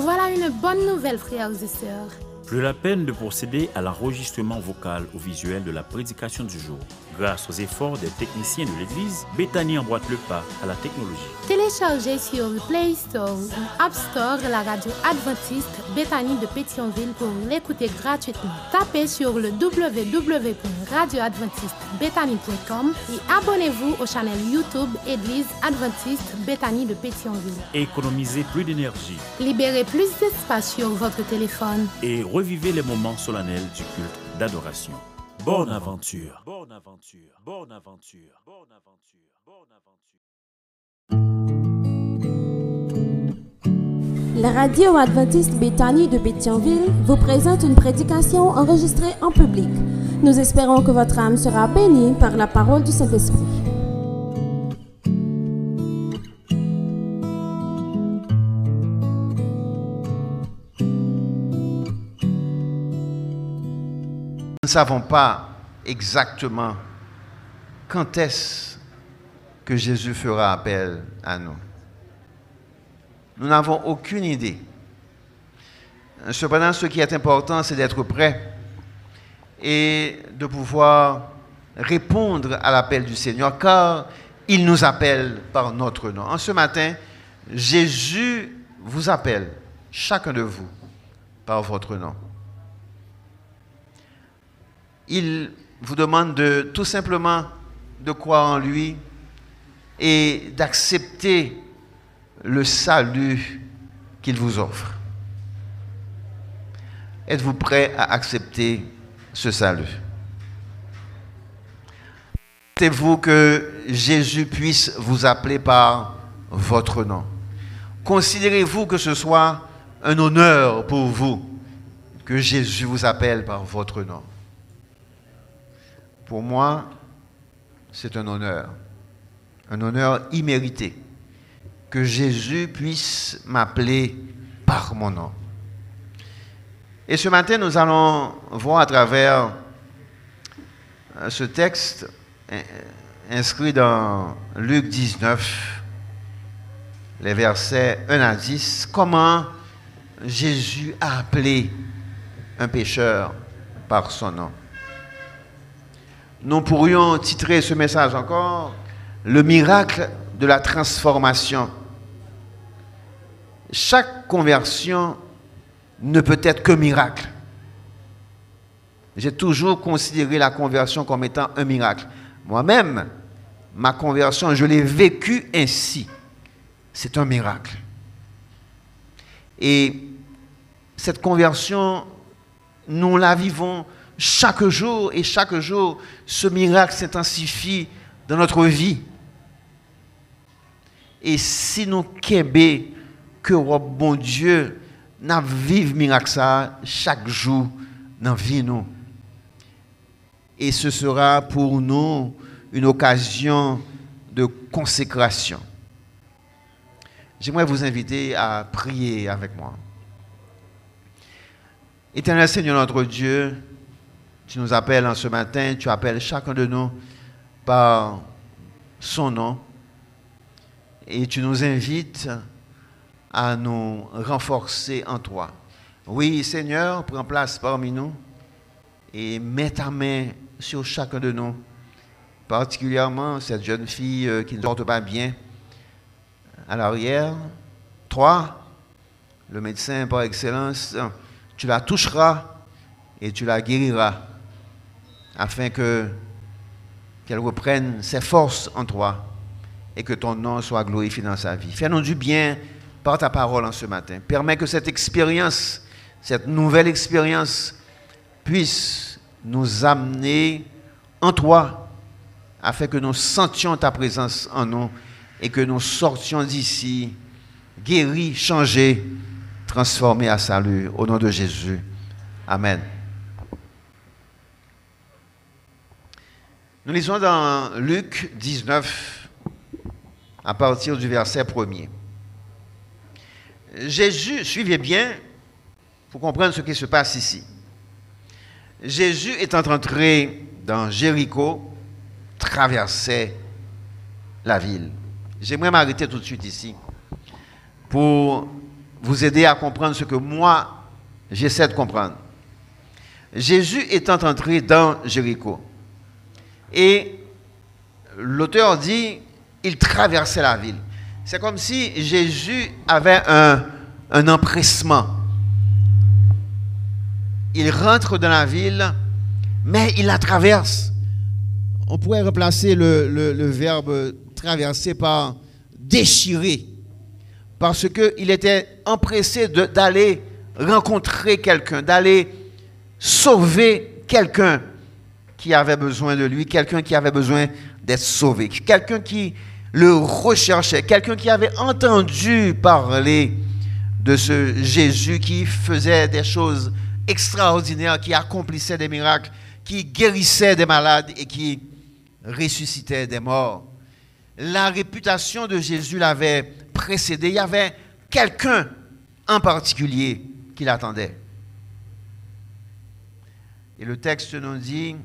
Voilà une bonne nouvelle, frères et sœurs. Plus la peine de procéder à l'enregistrement vocal ou visuel de la prédication du jour. Grâce aux efforts des techniciens de l'Église, Bethany emboîte le pas à la technologie. Téléchargez sur le Play Store ou App Store la radio adventiste Bethany de Pétionville pour l'écouter gratuitement. Tapez sur le www.radioadventistebethany.com et abonnez-vous au channel YouTube Église adventiste Bethany de Pétionville. Économisez plus d'énergie Libérez plus d'espace sur votre téléphone. et revivez les moments solennels du culte d'adoration. Bonne aventure. Bonne aventure. Bonne aventure. Bonne aventure. Bonne aventure. La radio adventiste Béthanie de Pétionville vous présente une prédication enregistrée en public. Nous espérons que votre âme sera bénie par la parole du Saint-Esprit. Savons pas exactement quand est-ce que Jésus fera appel à nous. Nous n'avons aucune idée. Cependant, ce qui est important, c'est d'être prêt et de pouvoir répondre à l'appel du Seigneur, car il nous appelle par notre nom. En ce matin, Jésus vous appelle, chacun de vous, par votre nom. Il vous demande de tout simplement de croire en lui et d'accepter le salut qu'il vous offre. Êtes-vous prêt à accepter ce salut? Souhaitez-vous que Jésus puisse vous appeler par votre nom? Considérez-vous que ce soit un honneur pour vous que Jésus vous appelle par votre nom? Pour moi, c'est un honneur, un honneur immérité, que Jésus puisse m'appeler par mon nom. Et ce matin, nous allons voir à travers euh, ce texte inscrit dans Luc 19, les versets 1 à 10, comment Jésus a appelé un pécheur par son nom. Nous pourrions titrer ce message encore Le miracle de la transformation. Chaque conversion ne peut être que miracle. J'ai toujours considéré la conversion comme étant un miracle. Moi-même, ma conversion, je l'ai vécue ainsi. C'est un miracle. Et cette conversion, nous la vivons chaque jour et chaque jour, ce miracle s'intensifie dans notre vie. Et si nous kébé que bon Dieu, n'a vivre miracle ça chaque jour dans vie nous. Et ce sera pour nous une occasion de consécration. J'aimerais vous inviter à prier avec moi. Éternel Seigneur notre Dieu, tu nous appelles en ce matin, tu appelles chacun de nous par son nom et tu nous invites à nous renforcer en toi. Oui, Seigneur, prends place parmi nous et mets ta main sur chacun de nous, particulièrement cette jeune fille euh, qui ne porte pas bien à l'arrière. Toi, le médecin par excellence, tu la toucheras et tu la guériras afin que qu'elle reprenne ses forces en toi et que ton nom soit glorifié dans sa vie. Fais-nous du bien par ta parole en ce matin. Permets que cette expérience, cette nouvelle expérience puisse nous amener en toi afin que nous sentions ta présence en nous et que nous sortions d'ici guéris, changés, transformés à salut. Au nom de Jésus. Amen. Nous lisons dans Luc 19 à partir du verset 1er. Jésus, suivez bien pour comprendre ce qui se passe ici. Jésus étant entré dans Jéricho, traversait la ville. J'aimerais m'arrêter tout de suite ici pour vous aider à comprendre ce que moi, j'essaie de comprendre. Jésus étant entré dans Jéricho, et l'auteur dit, il traversait la ville. C'est comme si Jésus avait un, empressement. Il rentre dans la ville, mais il la traverse. On pourrait replacer le, le, le verbe traverser par déchirer, parce qu'il était empressé d'aller rencontrer quelqu'un, d'aller sauver quelqu'un qui avait besoin de lui, quelqu'un qui avait besoin d'être sauvé, quelqu'un qui le recherchait, quelqu'un qui avait entendu parler de ce Jésus qui faisait des choses extraordinaires, qui accomplissait des miracles, qui guérissait des malades et qui ressuscitait des morts. La réputation de Jésus l'avait précédé. Il y avait quelqu'un en particulier qui l'attendait. Et le texte nous dit,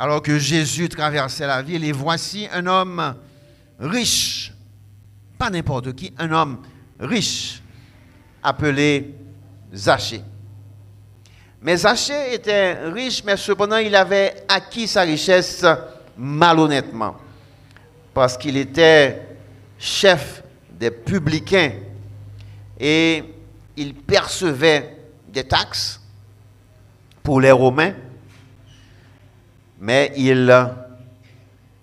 alors que Jésus traversait la ville, et voici un homme riche, pas n'importe qui, un homme riche, appelé Zachée. Mais Zachée était riche, mais cependant il avait acquis sa richesse malhonnêtement, parce qu'il était chef des publicains. Et il percevait des taxes pour les Romains, mais il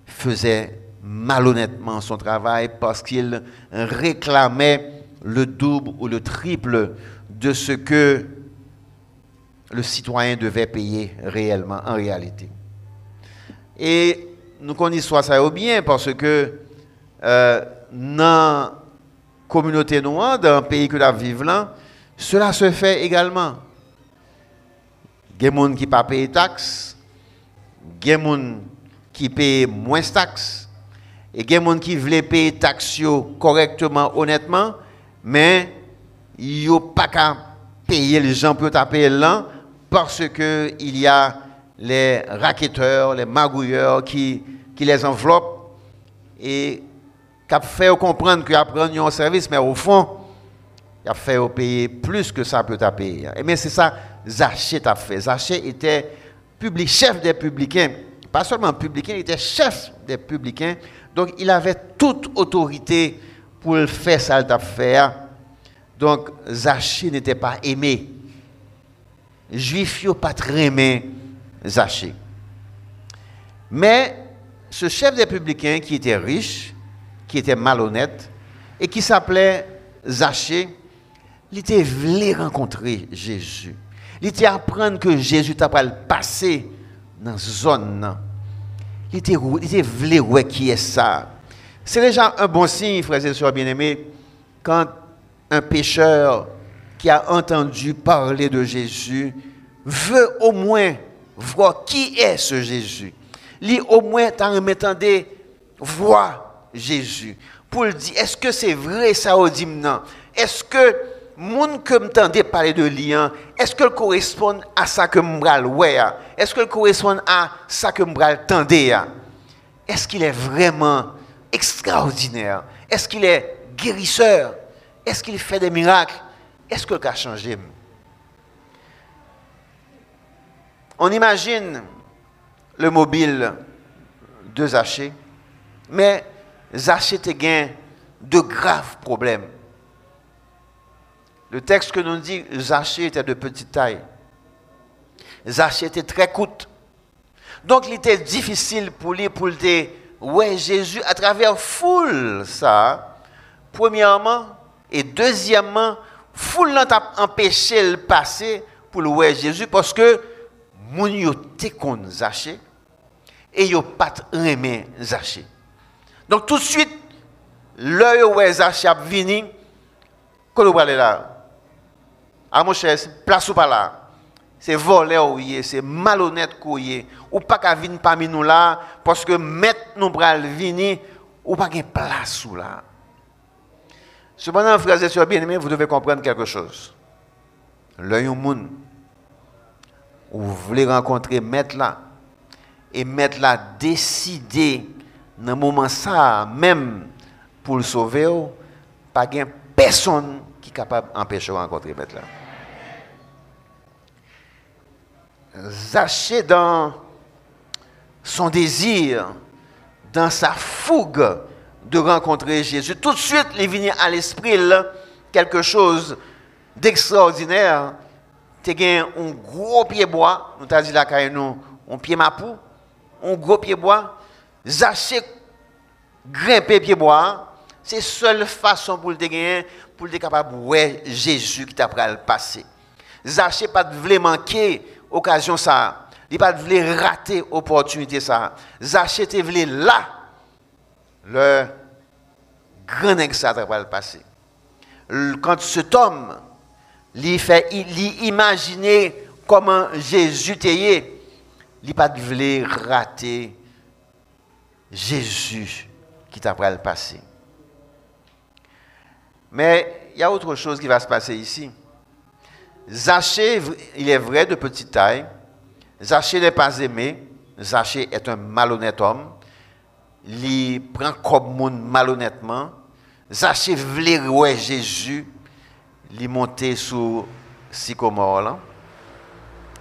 faisait malhonnêtement son travail parce qu'il réclamait le double ou le triple de ce que le citoyen devait payer réellement, en réalité. Et nous connaissons ça au bien parce que euh, dans la communauté noire, dans le pays que nous vivons là, cela se fait également. Il y a des gens qui ne payent pas taxes, il y a des gens qui payent moins de taxes, et des gens qui veulent payer des taxes correctement, honnêtement, mais ils n'ont pas qu'à payer les gens pour payer là parce qu'il y a les raquetteurs, les magouilleurs qui, les enveloppent et qui fait comprendre qu'ils apprennent un service, mais au fond, il a fait payer plus que ça peut payer. Et mais c'est ça, Zachée a fait. Zachée était public, chef des publicains. Pas seulement publicain, il était chef des publicains. Donc il avait toute autorité pour le faire ça fait. Donc Zachée n'était pas aimé. Juif n'ont pas très aimé Zachée. Mais ce chef des publicains qui était riche, qui était malhonnête et qui s'appelait Zachée, il était voulu rencontrer Jésus. Il était apprendre que Jésus t'a pas passé dans la zone. Il était, voulu voir qui est ça. C'est déjà un bon signe, frères et sœurs bien-aimés, quand un pécheur qui a entendu parler de Jésus veut au moins voir qui est ce Jésus. Lui, au moins, t'en remettant voir Jésus. Pour le dire, est-ce que c'est vrai ça au non? Est-ce que monde que m'entendait parler de lien, est-ce qu'elle correspond à ça que m'bral ouais Est-ce qu'elle correspond à ça que m'bral tendait Est-ce qu'il est vraiment extraordinaire? Est-ce qu'il est guérisseur? Est-ce qu'il fait des miracles? Est-ce que a changé? On imagine le mobile de Zachée, mais Zachée a de graves problèmes. Le texte que nous dit, Zachée était de petite taille. Zachée était très coûte. Donc il était difficile pour lui, pour le dire, ouais, Jésus, à travers foule, ça, premièrement, et deuxièmement, foule l'a empêché de passer pour le ouais Jésus, parce que moun yo te kon Zachée, et yo pas aimé Zachée. Donc tout de suite, l'œil ouais Zachée a venu, qu'on va aller là. À mon cher, place ou pas là? C'est voleur ou c'est malhonnête ou ou pas qu'à venir parmi nous là parce que mettre nous bral venir ou pas de place ou là. Cependant, frères et bien-aimés, vous devez comprendre quelque chose. L'œil au monde, vous voulez rencontrer maître là, et maître là décider dans le moment ça, même pour le sauver, pas personne qui est capable d'empêcher de rencontrer maître. Zaché dans son désir, dans sa fougue de rencontrer Jésus, tout de suite, il vient à l'esprit quelque chose d'extraordinaire. Tu as un gros pied bois, nous t'as dit là, nous, un pied mapou, un gros pied bois. Zaché grimper pied bois, c'est la seule façon pour le gagner, pour être capable de Jésus qui t'a le passé. Zaché pas de manquer occasion ça. Il pas rater opportunité ça. Zaché te voulait là le grand le passé. Quand cet homme il fait comment Jésus était, il pas rater Jésus qui t'a le passé. Mais il y a autre chose qui va se passer ici. Zaché, il est vrai de petite taille. Zaché n'est pas aimé. Zaché est un malhonnête homme. Il prend comme monde malhonnêtement. Zaché voulait voir Jésus. Il monté sous sycomore.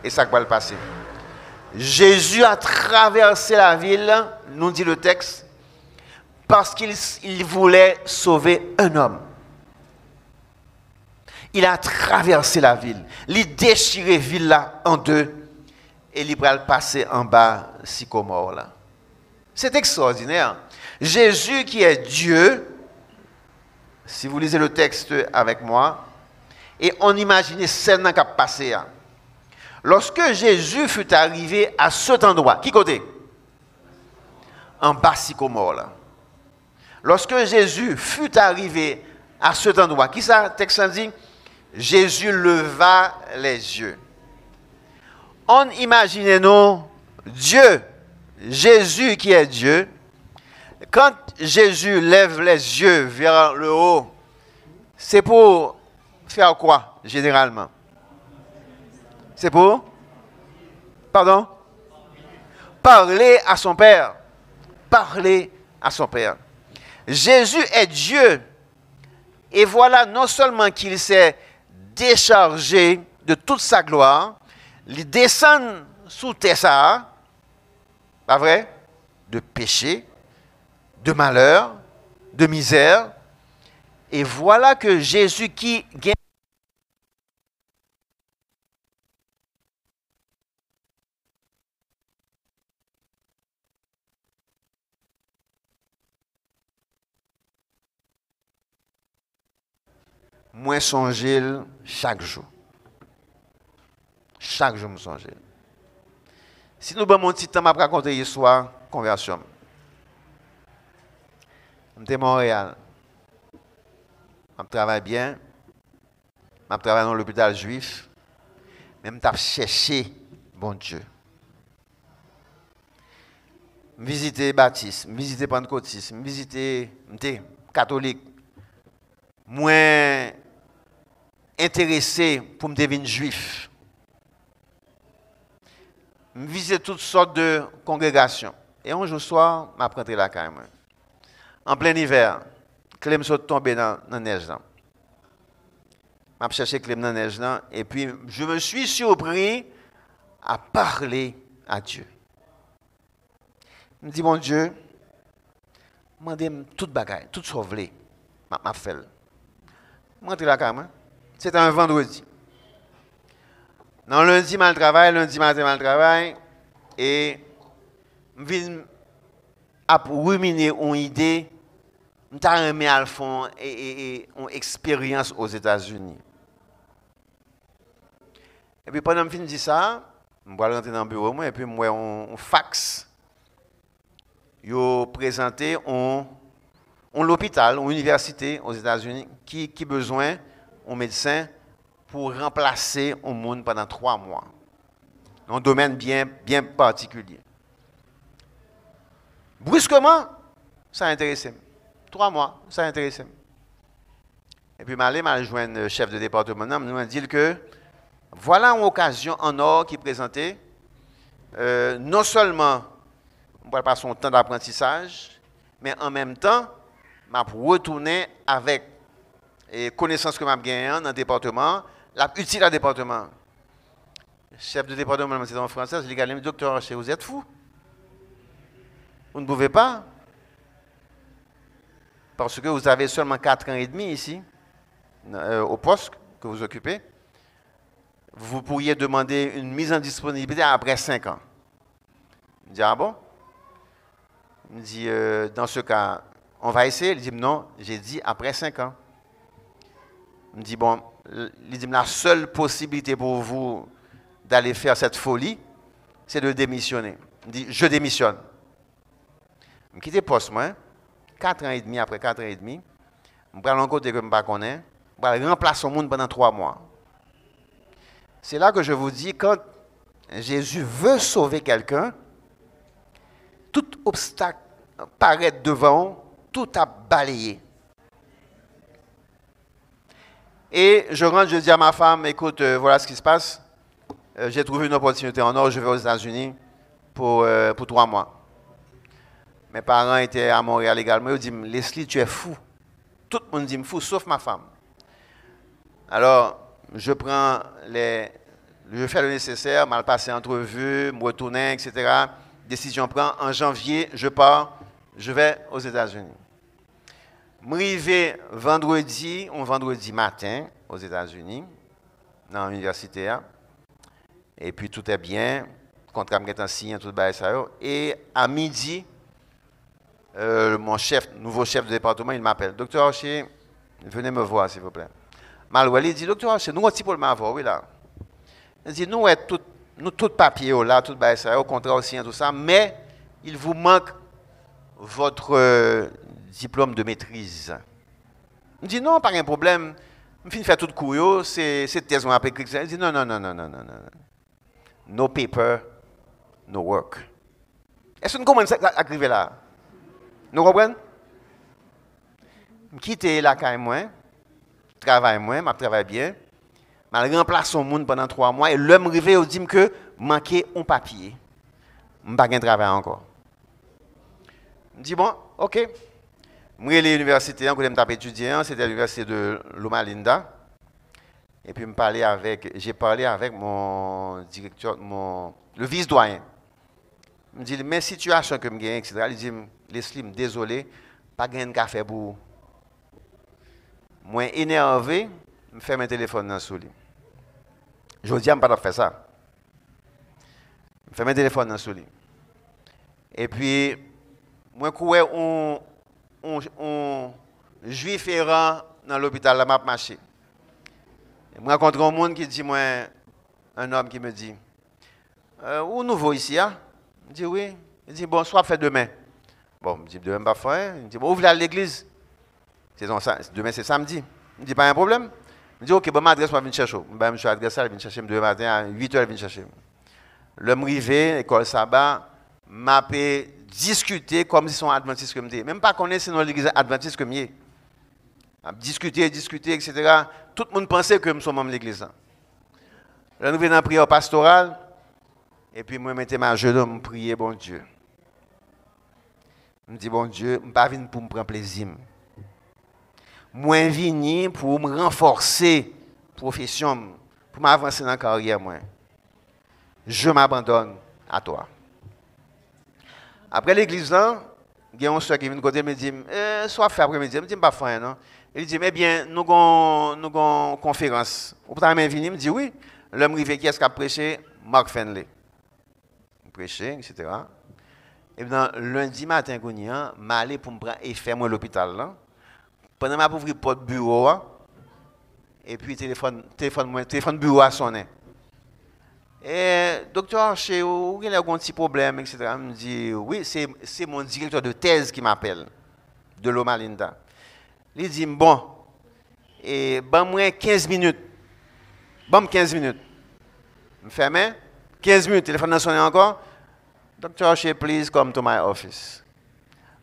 Et ça va le passer? Jésus a traversé la ville, nous dit le texte, parce qu'il voulait sauver un homme. Il a traversé la ville. Il a déchiré la ville en deux. Et il a passé en bas sycomore. C'est extraordinaire. Jésus qui est Dieu, si vous lisez le texte avec moi, et on imagine scène qui a passé. Hein. Lorsque Jésus fut arrivé à cet endroit, qui côté? En bas sycomore. Lorsque Jésus fut arrivé à cet endroit, qui ça, texte dit? Jésus leva les yeux. On imagine nous Dieu, Jésus qui est Dieu. Quand Jésus lève les yeux vers le haut, c'est pour faire quoi généralement? C'est pour? Pardon? Parler à son Père. Parler à son Père. Jésus est Dieu. Et voilà non seulement qu'il s'est déchargé de toute sa gloire, il descend sous Tessa, pas vrai, de péché, de malheur, de misère. Et voilà que Jésus qui moi songer chaque jour. Chaque jour, je songe. Si nous avons un petit temps à raconter l'histoire, conversion. Je suis à Montréal. Je travaille bien. Je travaille dans l'hôpital juif. Mais je cherché bon Dieu. Je visité Baptiste, je visité Pentecôtiste, je catholique. Moi, intéressé pour me devenir juif. Je visite toutes sortes de congrégations. Et un jour soir, je rentré là quand même. En plein hiver, Clem sont tombé dans la neige. Je cherché Clem dans la neige. Et puis, je me suis surpris à parler à Dieu. Je me dis, mon Dieu, je me toute bagaille, tout sauvé. Je fait. Je rentré là quand. C'était un vendredi. Non, lundi, mal travail, lundi matin, mal travail. Et je à ruminer une idée, je remis à fond et, une expérience aux États-Unis. Et puis pendant que je dis ça, je vais rentrer dans le bureau et puis je vois un fax. Ils présenté un, un hôpital, une université aux États-Unis qui, qui a besoin un médecin pour remplacer un monde pendant trois mois. Dans un domaine bien, bien particulier. Brusquement, ça a intéressé. Trois mois, ça a intéressé. Et puis, je m'a joindre le chef de département, il m'a dit que voilà une occasion en or qui présentait. Euh, non seulement, on ne pas son temps d'apprentissage, mais en même temps, m'a retourné avec et connaissance que m'a gagné dans le département, l'a utile à département. Chef de département, en français, je lui ai dit, docteur, vous êtes fou. Vous ne pouvez pas. Parce que vous avez seulement 4 ans et demi ici, euh, au poste que vous occupez. Vous pourriez demander une mise en disponibilité après 5 ans. Je dis, ah bon? Il me dit, euh, dans ce cas, on va essayer. Il dit, non, j'ai dit après 5 ans. Me dit, bon, dit, la seule possibilité pour vous d'aller faire cette folie, c'est de démissionner. Il me dit, je démissionne. Je quitte le poste, moi, 4 ans et demi, après 4 ans et demi, je prends un côté que je ne connais pas, je remplacer le monde pendant 3 mois. C'est là que je vous dis, quand Jésus veut sauver quelqu'un, tout obstacle paraît devant, tout a balayé. Et je rentre, je dis à ma femme, écoute, euh, voilà ce qui se passe. Euh, j'ai trouvé une opportunité en or, je vais aux États-Unis pour, euh, pour trois mois. Mes parents étaient à Montréal également. Ils disent, Leslie, tu es fou. Tout le monde dit, fou, sauf ma femme. Alors, je prends les... Je fais le nécessaire, mal passé entrevue, me retourner, etc décision prend. En janvier, je pars, je vais aux États-Unis. Je vendredi, un vendredi matin aux États-Unis, dans l'université. Hein. Et puis tout est bien, le contrat est signé, tout le. Et à midi, euh, mon chef, nouveau chef de département, il m'appelle. Docteur Rocher, venez me voir, s'il vous plaît. Malouali dit, docteur Rocher, nous, on pour m'avoir, oui, là. Il dit, nous, est tout nous tout papier là, tout au contrat aussi, tout ça, mais il vous manque votre euh, diplôme de maîtrise. Je dis non, pas un problème. Je finis de faire tout cours, c'est thèse qu'on appelle Je dis non, non, non, non, non, non, non. No paper, no work. Est-ce que nous commençons à arriver là? Nous comprenons? Je quitte la caille moi, travaille moi, je travaille bien. Je remplace son monde pendant trois mois et l'homme arrivé il dit que manquait un papier. Je n'ai pas travail encore. Je dis bon, ok. À l'université, je étudiant, c'était l'université de Loma Linda. Et puis j'ai parlé avec mon directeur, mon, le vice-doyen. Je me dis, mais situation que je gagne, etc. Il dit, Leslie, désolé, pas de café pour. Moi, énervé, je fais mon téléphone dans le je dis, je ne pas faire ça. Je fais mon téléphone dans le Et puis, moi, je un, un, juif errant dans l'hôpital, la map marché. Je rencontre un monde qui dit, moi, un homme qui me dit, euh, où nouveau ici, hein? Je dis, oui. Il dit, bon, soit fait demain. Bon, je dis, demain, pas faire. Il dit, bon, ouvre l'église. Demain, c'est samedi. Je dis, pas un problème. Je dis, ok, bon, ma adresse, je vais chercher. Ben, je suis adressé, je viens chercher demain matin à 8 h, je viens chercher. Le rivé, l'école sabbat, m'a discuter comme si sont adventistes comme je Même pas connaître sinon l'église adventiste comme je Discuter, discuter, etc. Tout le monde pensait que nous sommes membres de l'église. Là, nous venons en prière pastorale. Et puis, moi, je mettais ma genou, je priais, bon Dieu. Je me dis, bon Dieu, je ne pas pour me prendre plaisir moi venu pour me renforcer profession, pour m'avancer dans la carrière. Moi. Je m'abandonne à toi. Après l'église, là, il y a un soeur qui vient de côté me dit, eh, soit fait après-midi. Je me dis, pas faire, non? Il dit, mais bien, nous avons une conférence. Vous pouvez venir? Il me dit, oui. L'homme qui est-ce qui a prêché? Mark Fenley. Prêché, etc. Et bien, lundi matin, je suis allé pour me prendre et faire l'hôpital. Pendant que je ouvrir porte bureau, et puis téléphone, téléphone, téléphone bureau a sonné. Et docteur, chez vous, il y a un petit problème, etc. Il me dit, oui, c'est mon directeur de thèse qui m'appelle, de Loma Linda. Il dit, bon, et ben moi 15 minutes. Bon, 15 minutes. Je ferme, 15 minutes, téléphone a sonné encore. Docteur, please come to my office.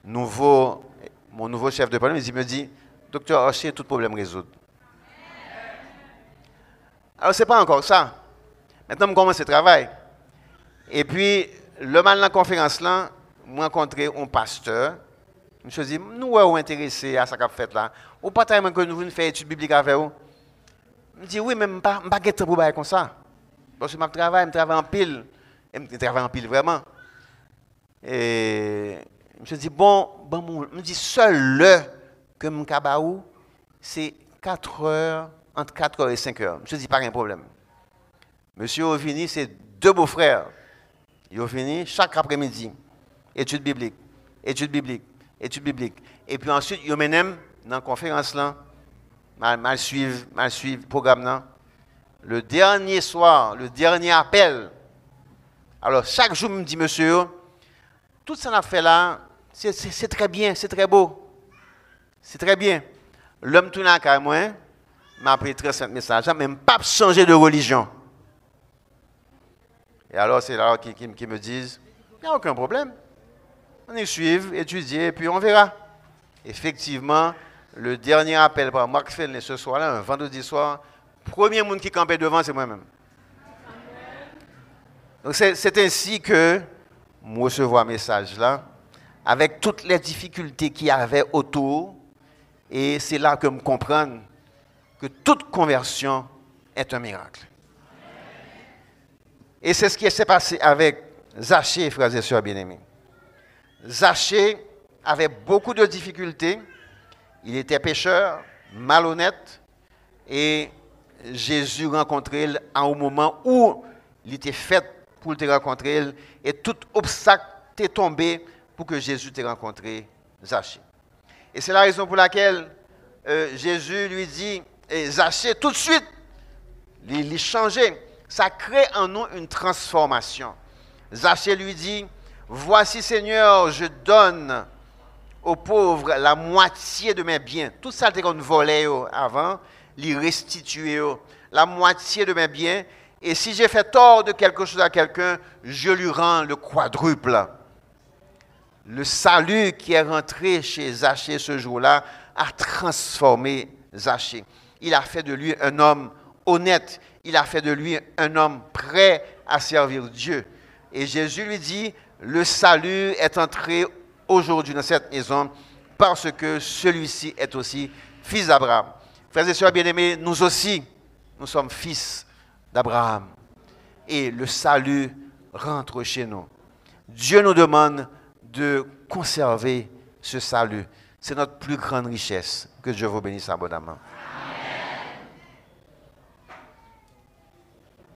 Nouveau, mon nouveau chef de problème, il me dit, docteur Rocher, tout problème résolu. Alors, ce n'est pas encore ça. Maintenant, je commence le travail. Et puis, le mal dans la conférence je rencontré un pasteur Monsieur dit, nous sommes intéressés à ce qu'on fait là. Ou pas tellement que nous voulons faire études bibliques avec vous. Je dis, oui, mais je ne pas pour faire comme ça. Parce que je travaille, je travaille en pile. Je travaille en pile vraiment. Et je dis, bon, bon, je dis, seul le que je c'est 4 heures, entre 4 heures et 5 heures. Je dis, pas un problème. Monsieur Ovini, c'est deux beaux-frères. Fini chaque après-midi. Études bibliques, études bibliques, études bibliques. Et puis ensuite, ils m'amènent dans la conférence là, mal suivre, mal suivre le programme. Le dernier soir, le dernier appel. Alors, chaque jour, je me dit, monsieur, tout ça qu'on a fait là, c'est très bien, c'est très beau. C'est très bien. L'homme tout à moi, m'a pris très simple message, même pas changer de religion. Et alors, c'est là qu'ils me disent, il n'y a aucun problème. On y suivre, étudier, et puis on verra. Effectivement, le dernier appel par Mark Fenley ce soir-là, un vendredi soir, premier monde qui campait devant, c'est moi-même. Donc c'est ainsi que je reçois un message là, avec toutes les difficultés qu'il y avait autour, et c'est là que je comprends que toute conversion est un miracle. Et c'est ce qui s'est passé avec Zachée, frères et sœurs bien-aimés. Zachée avait beaucoup de difficultés. Il était pécheur, malhonnête, et Jésus rencontrait à un moment où il était fait pour te rencontrer, et tout obstacle est tombé pour que Jésus t'ait rencontré Zachée. Et c'est la raison pour laquelle euh, Jésus lui dit, et Zachée, tout de suite, il, il changeait. Ça crée en nous une transformation. Zachée lui dit, voici Seigneur, je donne aux pauvres la moitié de mes biens. Tout ça, qu'on volait avant, les restituer la moitié de mes biens. Et si j'ai fait tort de quelque chose à quelqu'un, je lui rends le quadruple. Le salut qui est rentré chez Zachée ce jour-là a transformé Zachée. Il a fait de lui un homme honnête. Il a fait de lui un homme prêt à servir Dieu. Et Jésus lui dit, le salut est entré aujourd'hui dans cette maison parce que celui-ci est aussi fils d'Abraham. Frères et sœurs bien-aimés, nous aussi, nous sommes fils d'Abraham. Et le salut rentre chez nous. Dieu nous demande de conserver ce salut. C'est notre plus grande richesse. Que Dieu vous bénisse abondamment.